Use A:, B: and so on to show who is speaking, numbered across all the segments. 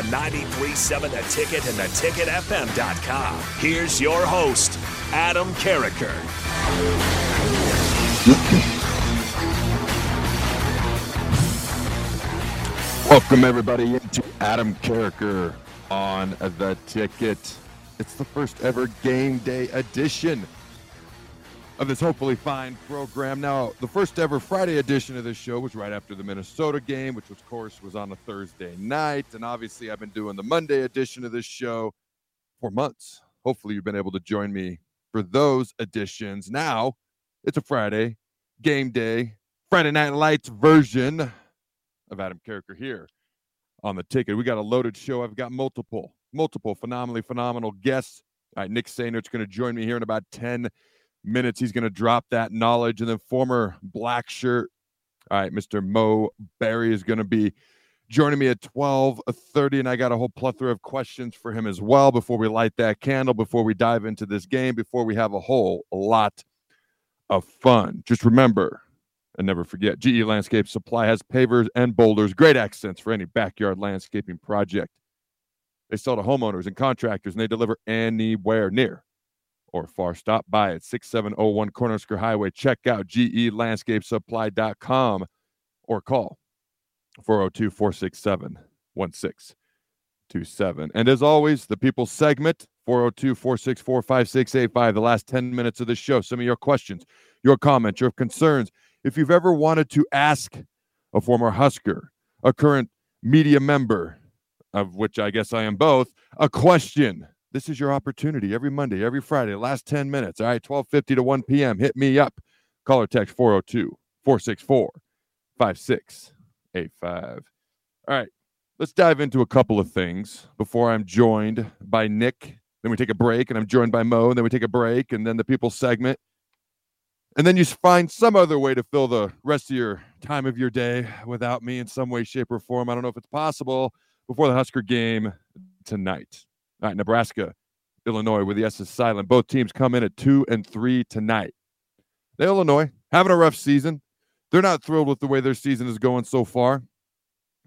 A: On 93.7 The Ticket and theticketfm.com. Here's your host, Adam Carriker.
B: Welcome everybody into Adam Carriker on the ticket. It's the first ever game day edition of this hopefully fine program. Now, the first ever Friday edition of this show was right after the Minnesota game, which of course was on a Thursday night, and obviously I've been doing the Monday edition of this show for months. Hopefully you've been able to join me for those editions. Now, it's a Friday game day, Friday Night Lights version of Adam Carriker here on the ticket. We got a loaded show. I've got multiple, multiple phenomenally phenomenal guests. All right, Nick Sehnert's going to join me here in about 10 minutes. He's going to drop that knowledge. And then former black shirt, all right, Mr. Mo Barry is going to be joining me at 12:30 and I got a whole plethora of questions for him as well before we light that candle, before we dive into this game, before we have a whole lot of fun. Just remember, and never forget, GE Landscape Supply has pavers and boulders, great accents for any backyard landscaping project. They sell to homeowners and contractors, and they deliver anywhere near or far. Stop by at 6701 Cornhusker Highway. Check out gelandscapesupply.com or call 402 467 1627. And as always, the people segment 402 464 5685. The last 10 minutes of the show. Some of your questions, your comments, your concerns if you've ever wanted to ask a former Husker, a current media member, of which I guess I am both, a question, this is your opportunity every Monday, every Friday, last 10 minutes. All right, 1250 to 1 p.m. Hit me up. Call or text 402 464 5685. All right, let's dive into a couple of things before I'm joined by Nick. Then we take a break, and I'm joined by Mo. And then we take a break, and then the people segment and then you find some other way to fill the rest of your time of your day without me in some way, shape, or form. I don't know if it's possible before the Husker game tonight. All right, Nebraska, Illinois, with the S is silent. Both teams come in at two and three tonight. The Illinois having a rough season. They're not thrilled with the way their season is going so far.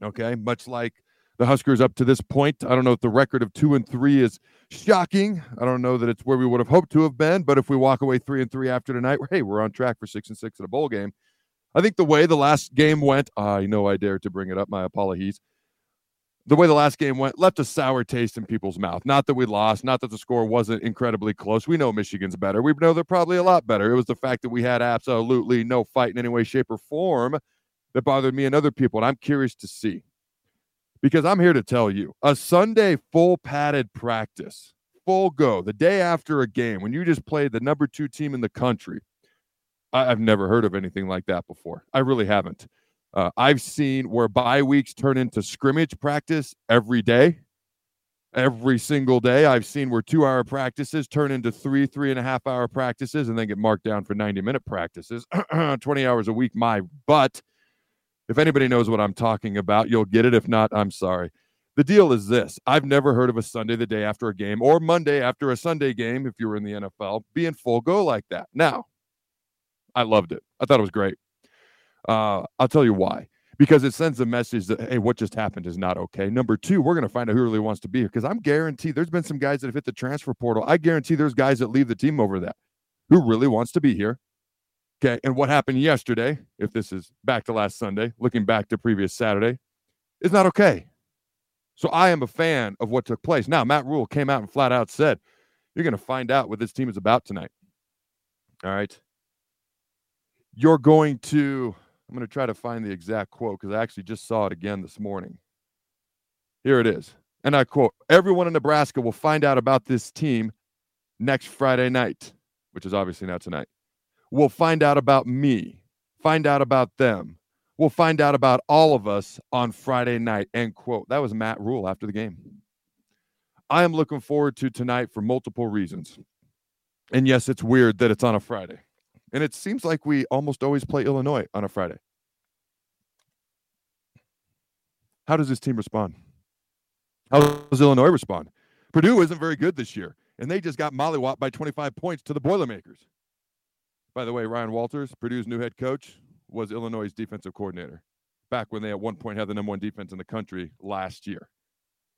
B: Okay, much like the Huskers up to this point. I don't know if the record of two and three is shocking. I don't know that it's where we would have hoped to have been, but if we walk away three and three after tonight, hey, we're on track for six and six in a bowl game. I think the way the last game went, I know I dare to bring it up. My apologies. The way the last game went left a sour taste in people's mouth. Not that we lost, not that the score wasn't incredibly close. We know Michigan's better. We know they're probably a lot better. It was the fact that we had absolutely no fight in any way, shape, or form that bothered me and other people. And I'm curious to see because I'm here to tell you a Sunday full padded practice, full go, the day after a game, when you just played the number two team in the country. I, have never heard of anything like that before. I really haven't. Uh, I've seen where bye weeks turn into scrimmage practice every day, every single day. I've seen where two hour practices turn into three, three and a half hour practices and then get marked down for 90 minute practices, 20 hours a week. My butt. If anybody knows what I'm talking about, you'll get it. If not, I'm sorry. The deal is this I've never heard of a Sunday the day after a game or Monday after a Sunday game, if you were in the NFL, being full go like that. Now, I loved it. I thought it was great. Uh, I'll tell you why. Because it sends a message that, hey, what just happened is not okay. Number two, we're going to find out who really wants to be here. Because I'm guaranteed there's been some guys that have hit the transfer portal. I guarantee there's guys that leave the team over that who really wants to be here Okay. And what happened yesterday, if this is back to last Sunday, looking back to previous Saturday, is not okay. So I am a fan of what took place. Now, Matt Rhule came out and flat out said, You're going to find out what this team is about tonight. All right. You're going to, I'm going to try to find the exact quote because I actually just saw it again this morning. Here it is. And I quote Everyone in Nebraska will find out about this team next Friday night, which is obviously not tonight We'll find out about me, find out about them. We'll find out about all of us on Friday night. End quote. That was Matt Rhule after the game. I am looking forward to tonight for multiple reasons. And yes, it's weird that it's on a Friday. And it seems like we almost always play Illinois on a Friday. How does this team respond? How does Illinois respond? Purdue isn't very good this year, and they just got mollywopped by 25 points to the Boilermakers. By the way, Ryan Walters, Purdue's new head coach, was Illinois' defensive coordinator back when they at one point had the number one defense in the country last year.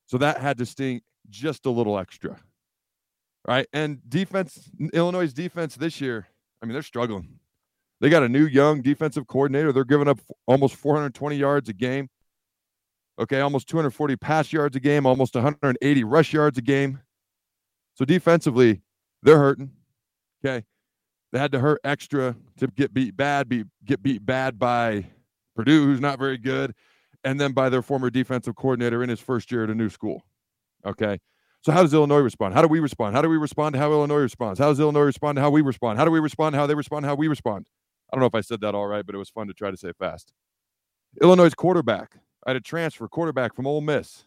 B: So that had to sting just a little extra. Right. And defense, Illinois' defense this year, I mean, they're struggling. They got a new young defensive coordinator. They're giving up almost 420 yards a game. Okay, almost 240 pass yards a game, almost 180 rush yards a game. So defensively, they're hurting. Okay. They had to hurt extra to get beat bad, be get beat bad by Purdue, who's not very good, and then by their former defensive coordinator in his first year at a new school. Okay. So how does Illinois respond? How do we respond? How do we respond to how Illinois responds? How does Illinois respond to how we respond? How do we respond how they respond how we respond? I don't know if I said that all right, but it was fun to try to say fast. Illinois' quarterback. I had a transfer quarterback from Ole Miss.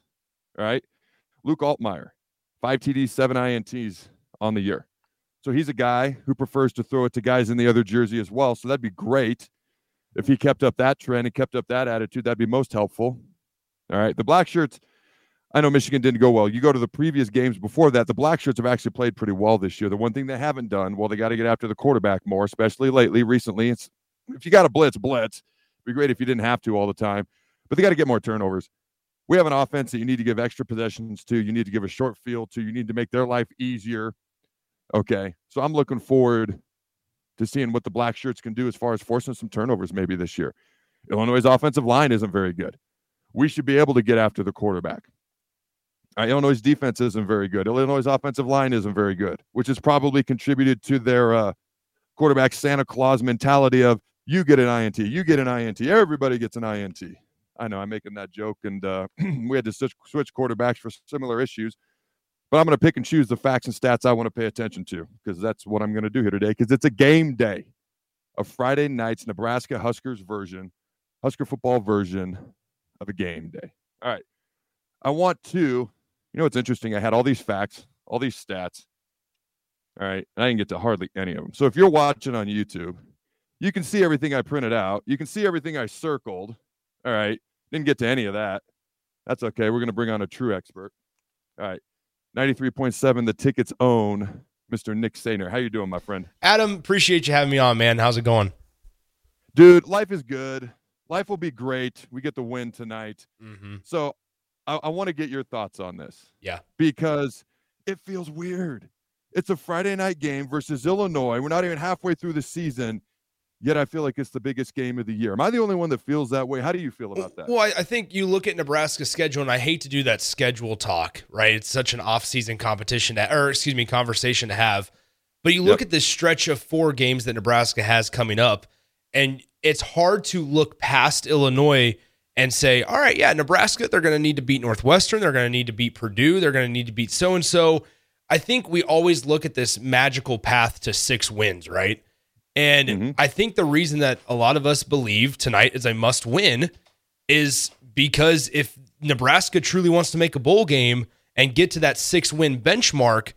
B: All right. Luke Altmyer, five TDs, seven INTs on the year. So he's a guy who prefers to throw it to guys in the other jersey as well. So that'd be great if he kept up that trend and kept up that attitude. That'd be most helpful. All right. The black shirts, I know Michigan didn't go well. You go to the previous games before that, the black shirts have actually played pretty well this year. The one thing they haven't done, well, they got to get after the quarterback more, especially lately, recently. It's if you got to blitz, blitz. It'd be great if you didn't have to all the time, but they got to get more turnovers. We have an offense that you need to give extra possessions to. You need to give a short field to. You need to make their life easier. Okay. So I'm looking forward to seeing what the black shirts can do as far as forcing some turnovers maybe this year. Illinois' offensive line isn't very good. We should be able to get after the quarterback. Illinois' defense isn't very good. Illinois' offensive line isn't very good, which has probably contributed to their uh, quarterback Santa Claus mentality of you get an INT, you get an INT, everybody gets an INT. I know I'm making that joke, and uh, we had to switch, quarterbacks for similar issues. But I'm going to pick and choose the facts and stats I want to pay attention to because that's what I'm going to do here today because it's a game day, a Friday night's Nebraska Huskers version, Husker football version of a game day. All right. I want to, you know, what's interesting. I had all these facts, all these stats. All right. And I didn't get to hardly any of them. So if you're watching on YouTube, you can see everything I printed out. You can see everything I circled. All right. Didn't get to any of that. That's okay. We're going to bring on a true expert. All right. 93.7 the tickets own mr nick Sehnert how you doing my friend
C: adam appreciate you having me on man how's it going
B: dude life is good life will be great we get the win tonight mm-hmm. so i, I want to get your thoughts on this
C: yeah
B: because it feels weird it's a friday night game versus illinois we're not even halfway through the season Yet I feel like it's the biggest game of the year. Am I the only one that feels that way? How do you feel about that?
C: Well, I think you look at Nebraska's schedule, and I hate to do that schedule talk, right? It's such an off-season competition, to, or excuse me, conversation to have. But you look yep. at this stretch of four games that Nebraska has coming up, and it's hard to look past Illinois and say, all right, yeah, Nebraska, they're going to need to beat Northwestern, they're going to need to beat Purdue, they're going to need to beat so and so. I think we always look at this magical path to six wins, right? And mm-hmm. I think the reason that a lot of us believe tonight is a must win is because if Nebraska truly wants to make a bowl game and get to that six win benchmark,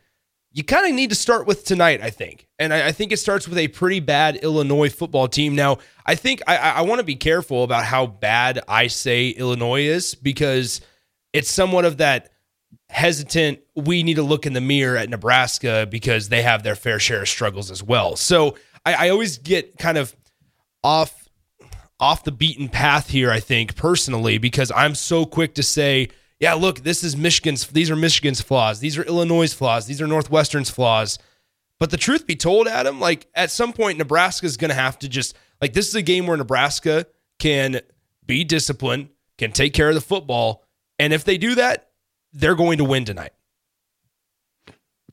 C: you kind of need to start with tonight, I think. And I, I, think it starts with a pretty bad Illinois football team. Now, I think I, I want to be careful about how bad I say Illinois is because it's somewhat of that hesitant, we need to look in the mirror at Nebraska because they have their fair share of struggles as well. So I, I always get kind of off off the beaten path here, I think, personally, because I'm so quick to say, yeah, look, this is Michigan's, these are Michigan's flaws. These are Illinois' flaws. These are Northwestern's flaws. But the truth be told, Adam, like at some point, Nebraska is going to have to just, like, this is a game where Nebraska can be disciplined, can take care of the football. And if they do that, they're going to win tonight.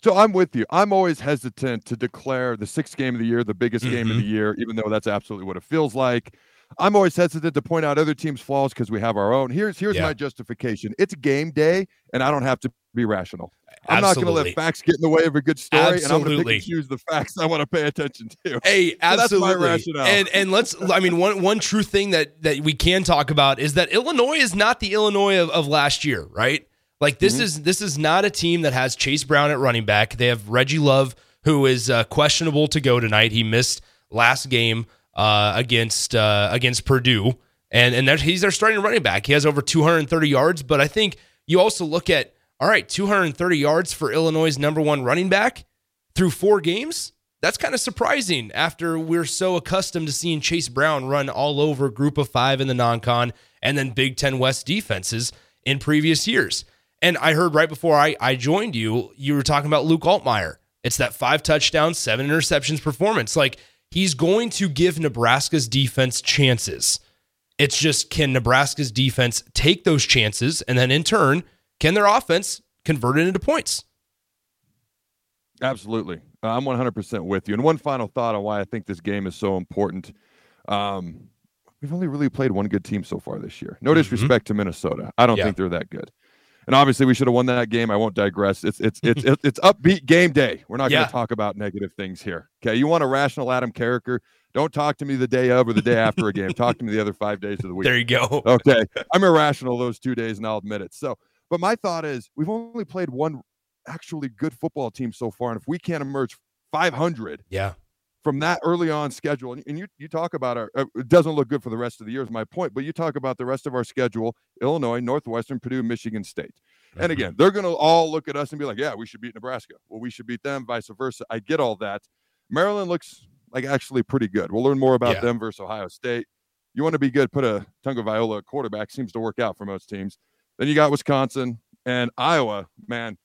B: So I'm with you. I'm always hesitant to declare the sixth game of the year the biggest mm-hmm. game of the mm-hmm. year, even though that's absolutely what it feels like. I'm always hesitant to point out other teams' flaws because we have our own. Here's here's yeah. my justification. It's game day, and I don't have to be rational. I'm absolutely. not going to let facts get in the way of a good story, absolutely. and I'm going to pick and choose the facts I want to pay attention to.
C: Hey, absolutely. So and and let's. I mean, one one true thing that that we can talk about is that Illinois is not the Illinois of, of last year, right? Like this mm-hmm. is this is not a team that has Chase Brown at running back. They have Reggie Love, who is uh, questionable to go tonight. He missed last game uh, against uh, against Purdue, and and he's their starting running back. He has over 230 yards, but I think you also look at all right, 230 yards for Illinois' number one running back through four games. That's kind of surprising after we're so accustomed to seeing Chase Brown run all over Group of Five in the non-con and then Big Ten West defenses in previous years. And I heard right before I, I joined you, you were talking about Luke Altmyer. It's that five touchdowns, seven interceptions performance. Like he's going to give Nebraska's defense chances. It's just can Nebraska's defense take those chances and then in turn, can their offense convert it into points?
B: Absolutely. I'm 100% with you. And one final thought on why I think this game is so important. Um, we've only really played one good team so far this year. No mm-hmm. disrespect mm-hmm. to Minnesota. I don't yeah. think they're that good and obviously we should have won that game. I won't digress. It's it's it's it's upbeat game day. We're not yeah. going to talk about negative things here. Okay, you want a rational Adam Carriker? Don't talk to me the day of or the day after a game. Talk to me the other five days of the week.
C: There you go.
B: Okay, I'm irrational those two days, and I'll admit it. So, but my thought is we've only played one actually good football team so far, and if we can't emerge 500,
C: yeah,
B: from that early on schedule, and, and you you talk about our uh, it doesn't look good for the rest of the year is my point, but you talk about the rest of our schedule: Illinois, Northwestern, Purdue, Michigan State. Mm-hmm. And again, they're going to all look at us and be like, "Yeah, we should beat Nebraska. Well, we should beat them, vice versa." I get all that. Maryland looks like actually pretty good. We'll learn more about yeah. them versus Ohio State. You want to be good, put a Tagovailoa quarterback. Seems to work out for most teams. Then you got Wisconsin and Iowa. Man,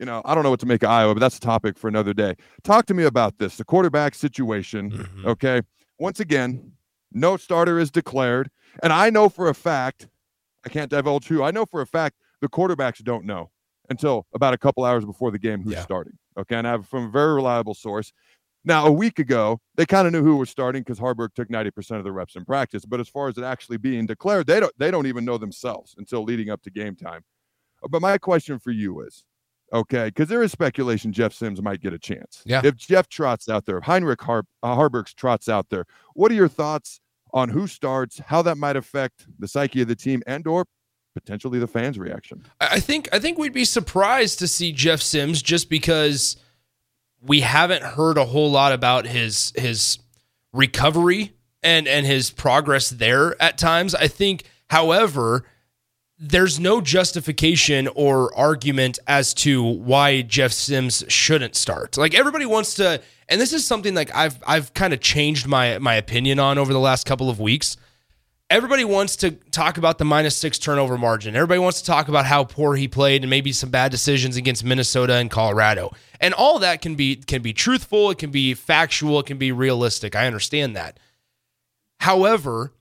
B: you know, I don't know what to make of Iowa, but that's a topic for another day. Talk to me about this the quarterback situation. Mm-hmm. Okay. Once again, no starter is declared. And I know for a fact, I can't divulge who, I know for a fact the quarterbacks don't know until about a couple hours before the game who's yeah. starting. Okay. And I have from a very reliable source. Now, a week ago, they kind of knew who was starting because Haarberg took 90% of the reps in practice. But as far as it actually being declared, they don't they don't even know themselves until leading up to game time. But my question for you is Okay, because there is speculation Jeff Sims might get a chance.
C: Yeah.
B: If Jeff trots out there, Heinrich Har- uh, Haarberg's trots out there, what are your thoughts on who starts, how that might affect the psyche of the team, and or potentially the fans' reaction?
C: I think I think we'd be surprised to see Jeff Sims just because we haven't heard a whole lot about his his recovery and and his progress there at times. I think, however there's no justification or argument as to why Jeff Sims shouldn't start. Like everybody wants to, and this is something like I've I've kind of changed my my opinion on over the last couple of weeks. Everybody wants to talk about the minus six turnover margin. Everybody wants to talk about how poor he played and maybe some bad decisions against Minnesota and Colorado. And all that can be can be truthful, it can be factual, it can be realistic. I understand that. However,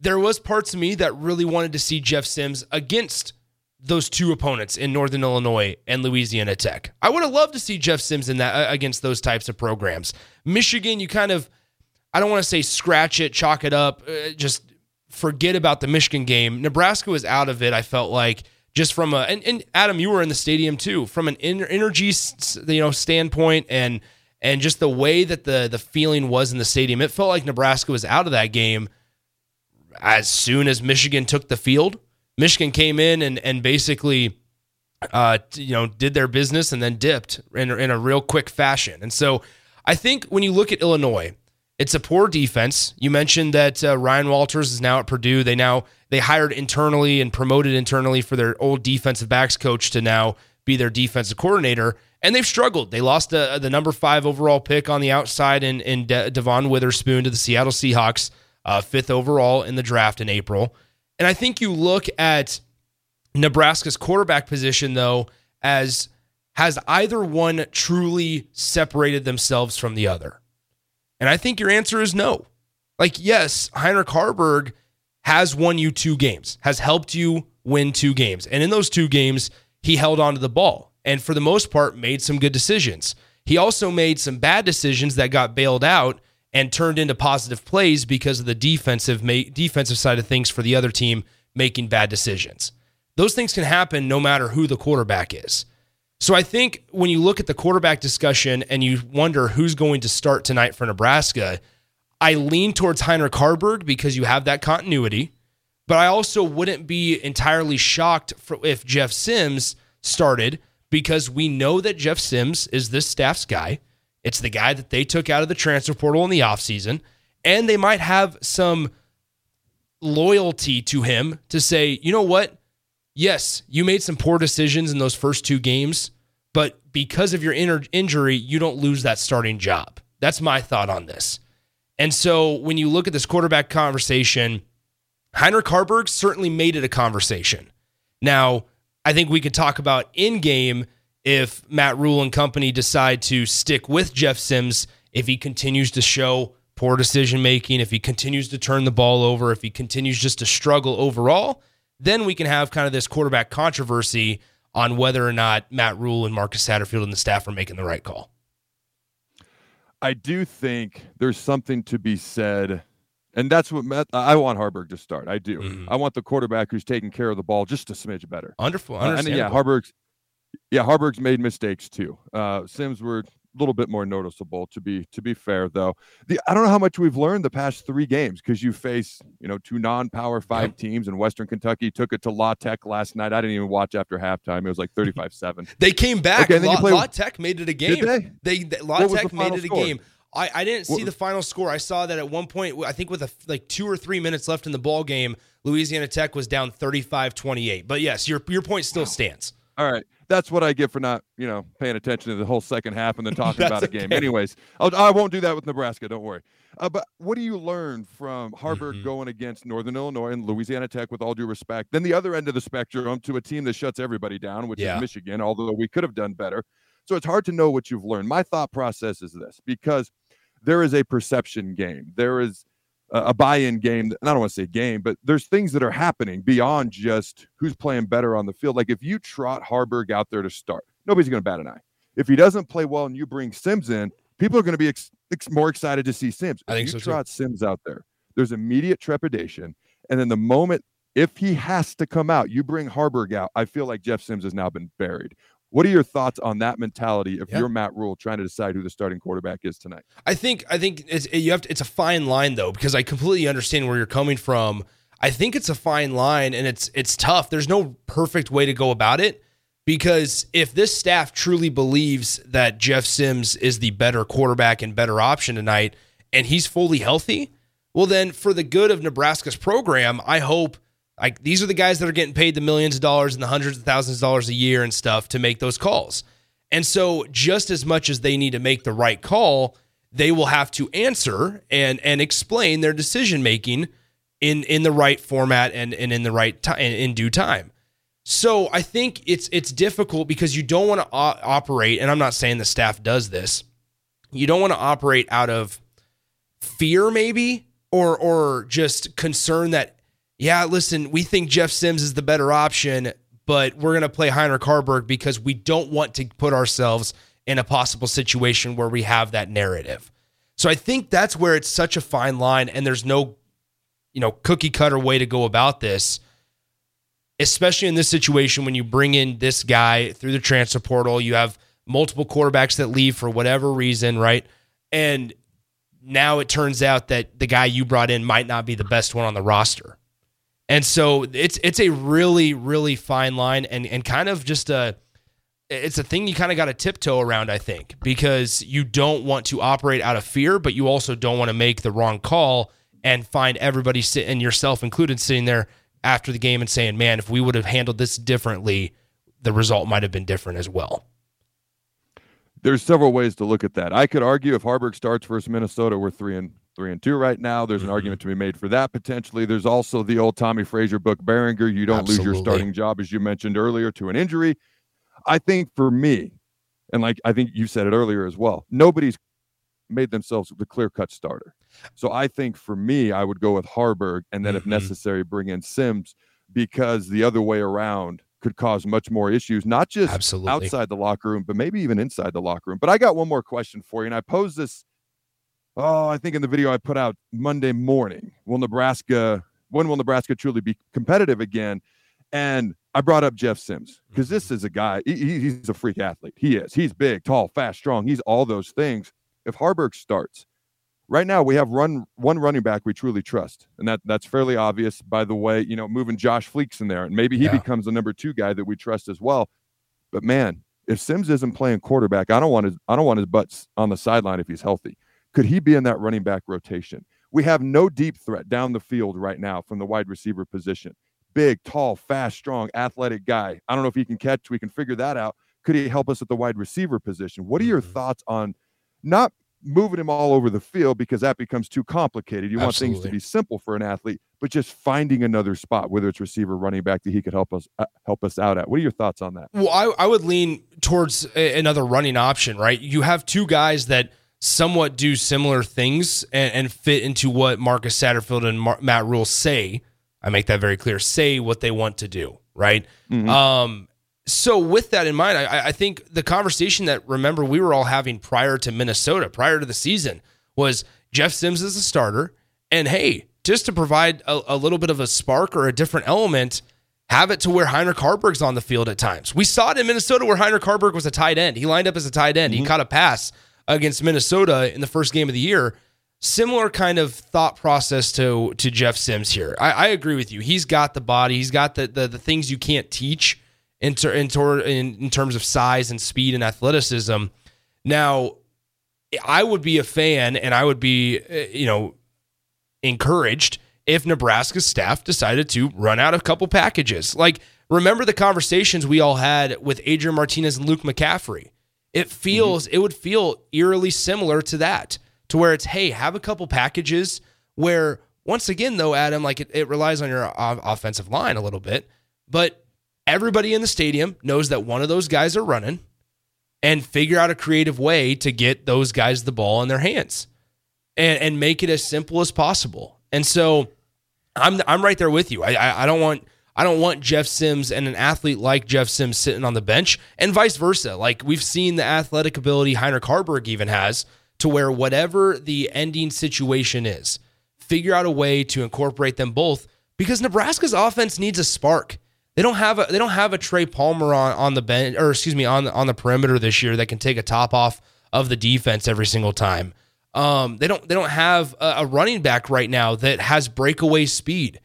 C: there was parts of me that really wanted to see Jeff Sims against those two opponents in Northern Illinois and Louisiana Tech. I would have loved to see Jeff Sims in that uh, against those types of programs. Michigan, you kind of I don't want to say scratch it, chalk it up, uh, just forget about the Michigan game. Nebraska was out of it. I felt like just from a and, and Adam, you were in the stadium too, from an energy you know standpoint and and just the way that the the feeling was in the stadium. It felt like Nebraska was out of that game as soon as Michigan took the field. Michigan came in and and basically, uh, you know, did their business and then dipped in in a real quick fashion. And so, I think when you look at Illinois, it's a poor defense. You mentioned that uh, Ryan Walters is now at Purdue. They now they hired internally and promoted internally for their old defensive backs coach to now be their defensive coordinator, and they've struggled. They lost the, the number five overall pick on the outside in in De- Devon Witherspoon to the Seattle Seahawks uh, fifth overall in the draft in April. And I think you look at Nebraska's quarterback position, though, as has either one truly separated themselves from the other? And I think your answer is no. Like, yes, Heinrich Haarberg has won you two games, has helped you win two games. And in those two games, he held onto the ball and for the most part made some good decisions. He also made some bad decisions that got bailed out and turned into positive plays because of the defensive ma- defensive side of things for the other team making bad decisions. Those things can happen no matter who the quarterback is. So I think when you look at the quarterback discussion and you wonder who's going to start tonight for Nebraska, I lean towards Heinrich Haarberg because you have that continuity. But I also wouldn't be entirely shocked if Jeff Sims started because we know that Jeff Sims is this staff's guy. It's the guy that they took out of the transfer portal in the offseason. And they might have some loyalty to him to say, you know what? Yes, you made some poor decisions in those first two games, but because of your injury, you don't lose that starting job. That's my thought on this. And so when you look at this quarterback conversation, Heinrich Haarberg certainly made it a conversation. Now, I think we could talk about in game if Matt Rhule and company decide to stick with Jeff Sims if he continues to show poor decision making, if he continues to turn the ball over, if he continues just to struggle overall, then we can have kind of this quarterback controversy on whether or not Matt Rhule and Marcus Satterfield and the staff are making the right call.
B: I do think there's something to be said, and that's what Matt, I want Haarberg to start. I do. Mm-hmm. I want the quarterback who's taking care of the ball just a smidge better.
C: Wonderful. Uh,
B: and yeah, Haarberg's yeah, Haarberg's made mistakes too. Uh, Sims were a little bit more noticeable to be to be fair though the i don't know how much we've learned the past three games because you face you know two non-power five teams in western kentucky took it to la tech last night i didn't even watch after halftime it was like 35-7
C: they came back okay, la, la, tech made it a game they? they, they la what tech the made it a score? game I, I didn't see the final score. I saw that at one point, I think with a, like two or three minutes left in the ball game, Louisiana Tech was down 35-28. But yes, your your point still stands.
B: All right that's what I get for not, you know, paying attention to the whole second half and then talking about a game. Anyways, I'll, I will not do that with Nebraska. Don't worry. Uh, but what do you learn from Haarberg mm-hmm. going against Northern Illinois and Louisiana Tech, with all due respect? Then the other end of the spectrum to a team that shuts everybody down, which yeah. is Michigan, although we could have done better. So it's hard to know what you've learned. My thought process is this because there is a perception game. There is a buy-in game. And I don't want to say game, but there's things that are happening beyond just who's playing better on the field. Like if you trot Haarberg out there to start, nobody's going to bat an eye. If he doesn't play well and you bring Sims in, people are going to be ex- ex- more excited to see Sims.
C: I think
B: you
C: so
B: trot too. Sims out there. There's immediate trepidation, and then the moment if he has to come out, you bring Haarberg out. I feel like Jeff Sims has now been buried. What are your thoughts on that mentality if you're Matt Rhule trying to decide who the starting quarterback is tonight?
C: I think I think it's you have to, it's a fine line though because I completely understand where you're coming from. I think it's a fine line and it's it's tough. There's no perfect way to go about it because if this staff truly believes that Jeff Sims is the better quarterback and better option tonight and he's fully healthy, well then for the good of Nebraska's program, I hope like these are the guys that are getting paid the millions of dollars and the hundreds of thousands of dollars a year and stuff to make those calls. And so just as much as they need to make the right call, they will have to answer and and explain their decision making in in the right format and and in the right time in due time. So I think it's it's difficult because you don't want to o- operate and I'm not saying the staff does this. You don't want to operate out of fear maybe or or just concern that yeah, listen, we think Jeff Sims is the better option, but we're going to play Heinrich Haarberg because we don't want to put ourselves in a possible situation where we have that narrative. So I think that's where it's such a fine line and there's no you know cookie cutter way to go about this. Especially in this situation when you bring in this guy through the transfer portal, you have multiple quarterbacks that leave for whatever reason, right? And now it turns out that the guy you brought in might not be the best one on the roster. And so it's it's a really really fine line and and kind of just a it's a thing you kind of got to tiptoe around I think because you don't want to operate out of fear but you also don't want to make the wrong call and find everybody sitting yourself included sitting there after the game and saying man if we would have handled this differently the result might have been different as well.
B: There's several ways to look at that. I could argue if Haarberg starts versus Minnesota, we're three and three and two right now. There's an mm-hmm. argument to be made for that potentially. There's also the old Tommie Frazier Brook, Berringer. You don't Absolutely. lose your starting job, as you mentioned earlier, to an injury. I think for me, and like I think you said it earlier as well, nobody's made themselves the clear cut starter. So I think for me, I would go with Haarberg and then, mm-hmm. if necessary, bring in Sims because the other way around could cause much more issues, not just
C: Absolutely.
B: outside the locker room, but maybe even inside the locker room. But I got one more question for you, and I pose this oh, I think in the video I put out Monday morning, will Nebraska, when will Nebraska truly be competitive again? And I brought up Jeff Sims because this mm-hmm. is a guy, he, he's a freak athlete. He is. He's big, tall, fast, strong. He's all those things. If Haarberg starts, right now we have run one running back we truly trust. And that that's fairly obvious by the way, you know, moving Josh Fleeks in there. And maybe he yeah. becomes the number two guy that we trust as well. But man, if Sims isn't playing quarterback, I don't want his I don't want his butts on the sideline if he's healthy. Could he be in that running back rotation? We have no deep threat down the field right now from the wide receiver position. Big, tall, fast, strong, athletic guy. I don't know if he can catch. We can figure that out. Could he help us at the wide receiver position? What are your mm-hmm. thoughts on not moving him all over the field because that becomes too complicated. You Absolutely. want things to be simple for an athlete, but just finding another spot, whether it's receiver, running back, that he could help us uh, help us out at. What are your thoughts on that?
C: Well, I, I would lean towards a, another running option. Right, you have two guys that somewhat do similar things and, and fit into what Marcus Satterfield and Mar- Matt Rhule say. I make that very clear. Say what they want to do. Right. Mm-hmm. Um, so with that in mind, I, I, think the conversation that remember we were all having prior to Minnesota, prior to the season, was Jeff Sims as a starter, and hey, just to provide a, a little bit of a spark or a different element, have it to where Heinrich Haarberg's on the field at times. We saw it in Minnesota where Heinrich Haarberg was a tight end. He lined up as a tight end. Mm-hmm. He caught a pass against Minnesota in the first game of the year. Similar kind of thought process to to Jeff Sims here. I, I agree with you. He's got the body. He's got the the, the things you can't teach in, ter- in, ter- in, in terms of size and speed and athleticism. Now, I would be a fan and I would be, uh, you know, encouraged if Nebraska's staff decided to run out a couple packages. Like, remember the conversations we all had with Adrian Martinez and Luke McCaffrey. It feels, mm-hmm. it would feel eerily similar to that, to where it's, hey, have a couple packages where, once again, though, Adam, like it, it relies on your offensive line a little bit, but everybody in the stadium knows that one of those guys are running and figure out a creative way to get those guys the ball in their hands and, and make it as simple as possible. And so I'm I'm right there with you. I, I, I don't want I don't want Jeff Sims and an athlete like Jeff Sims sitting on the bench and vice versa. Like we've seen the athletic ability Heinrich Haarberg even has to where whatever the ending situation is, figure out a way to incorporate them both because Nebraska's offense needs a spark. They don't have a they don't have a Trey Palmer on on the bench or excuse me on the, on the perimeter this year that can take a top off of the defense every single time. Um, they don't they don't have a, a running back right now that has breakaway speed.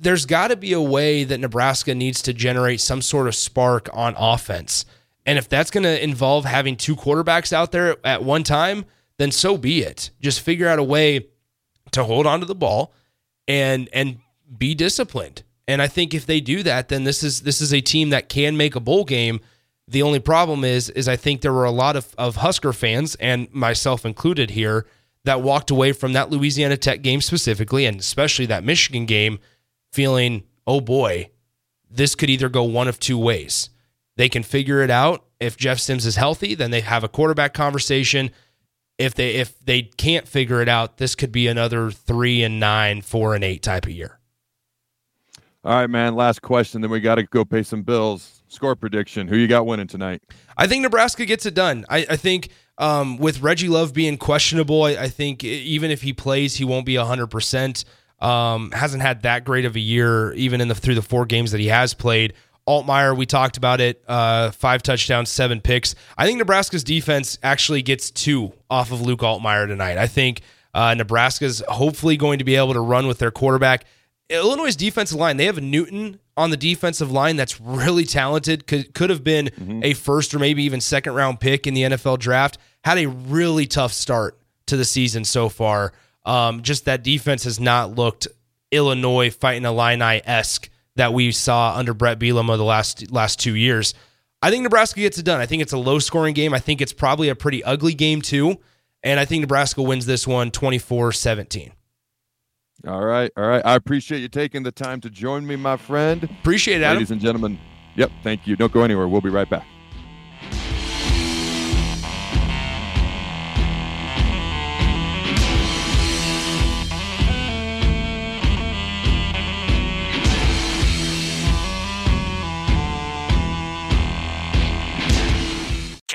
C: There's got to be a way that Nebraska needs to generate some sort of spark on offense. And if that's going to involve having two quarterbacks out there at one time, then so be it. Just figure out a way to hold on to the ball and and be disciplined. And I think if they do that, then this is this is a team that can make a bowl game. The only problem is is I think there were a lot of, of Husker fans and myself included here that walked away from that Louisiana Tech game specifically and especially that Michigan game feeling, oh boy, this could either go one of two ways. They can figure it out. If Jeff Sims is healthy, then they have a quarterback conversation. If they if they can't figure it out, this could be another three and nine, four and eight type of year.
B: All right, man. Last question. Then we got to go pay some bills. Score prediction. Who you got winning tonight?
C: I think Nebraska gets it done. I, I think um, with Reggie Love being questionable, I, I, think even if he plays, he won't be 100%. Um, hasn't had that great of a year, even in the through the four games that he has played. Altmyer, we talked about it. Uh, five touchdowns, seven picks. I think Nebraska's defense actually gets two off of Luke Altmyer tonight. I think uh, Nebraska's hopefully going to be able to run with their quarterback. Illinois' defensive line, they have a Newton on the defensive line that's really talented, could, could have been mm-hmm. a first or maybe even second round pick in the NFL draft. Had a really tough start to the season so far. Um, just that defense has not looked Illinois fighting Illini esque that we saw under Bret Bielema the last last two years. I think Nebraska gets it done. I think it's a low scoring game. I think it's probably a pretty ugly game too. And I think Nebraska wins this one 24 17.
B: All right. All right. I appreciate you taking the time to join me, my friend.
C: Appreciate it, Adam.
B: Ladies and gentlemen. Yep. Thank you. Don't go anywhere. We'll be right back.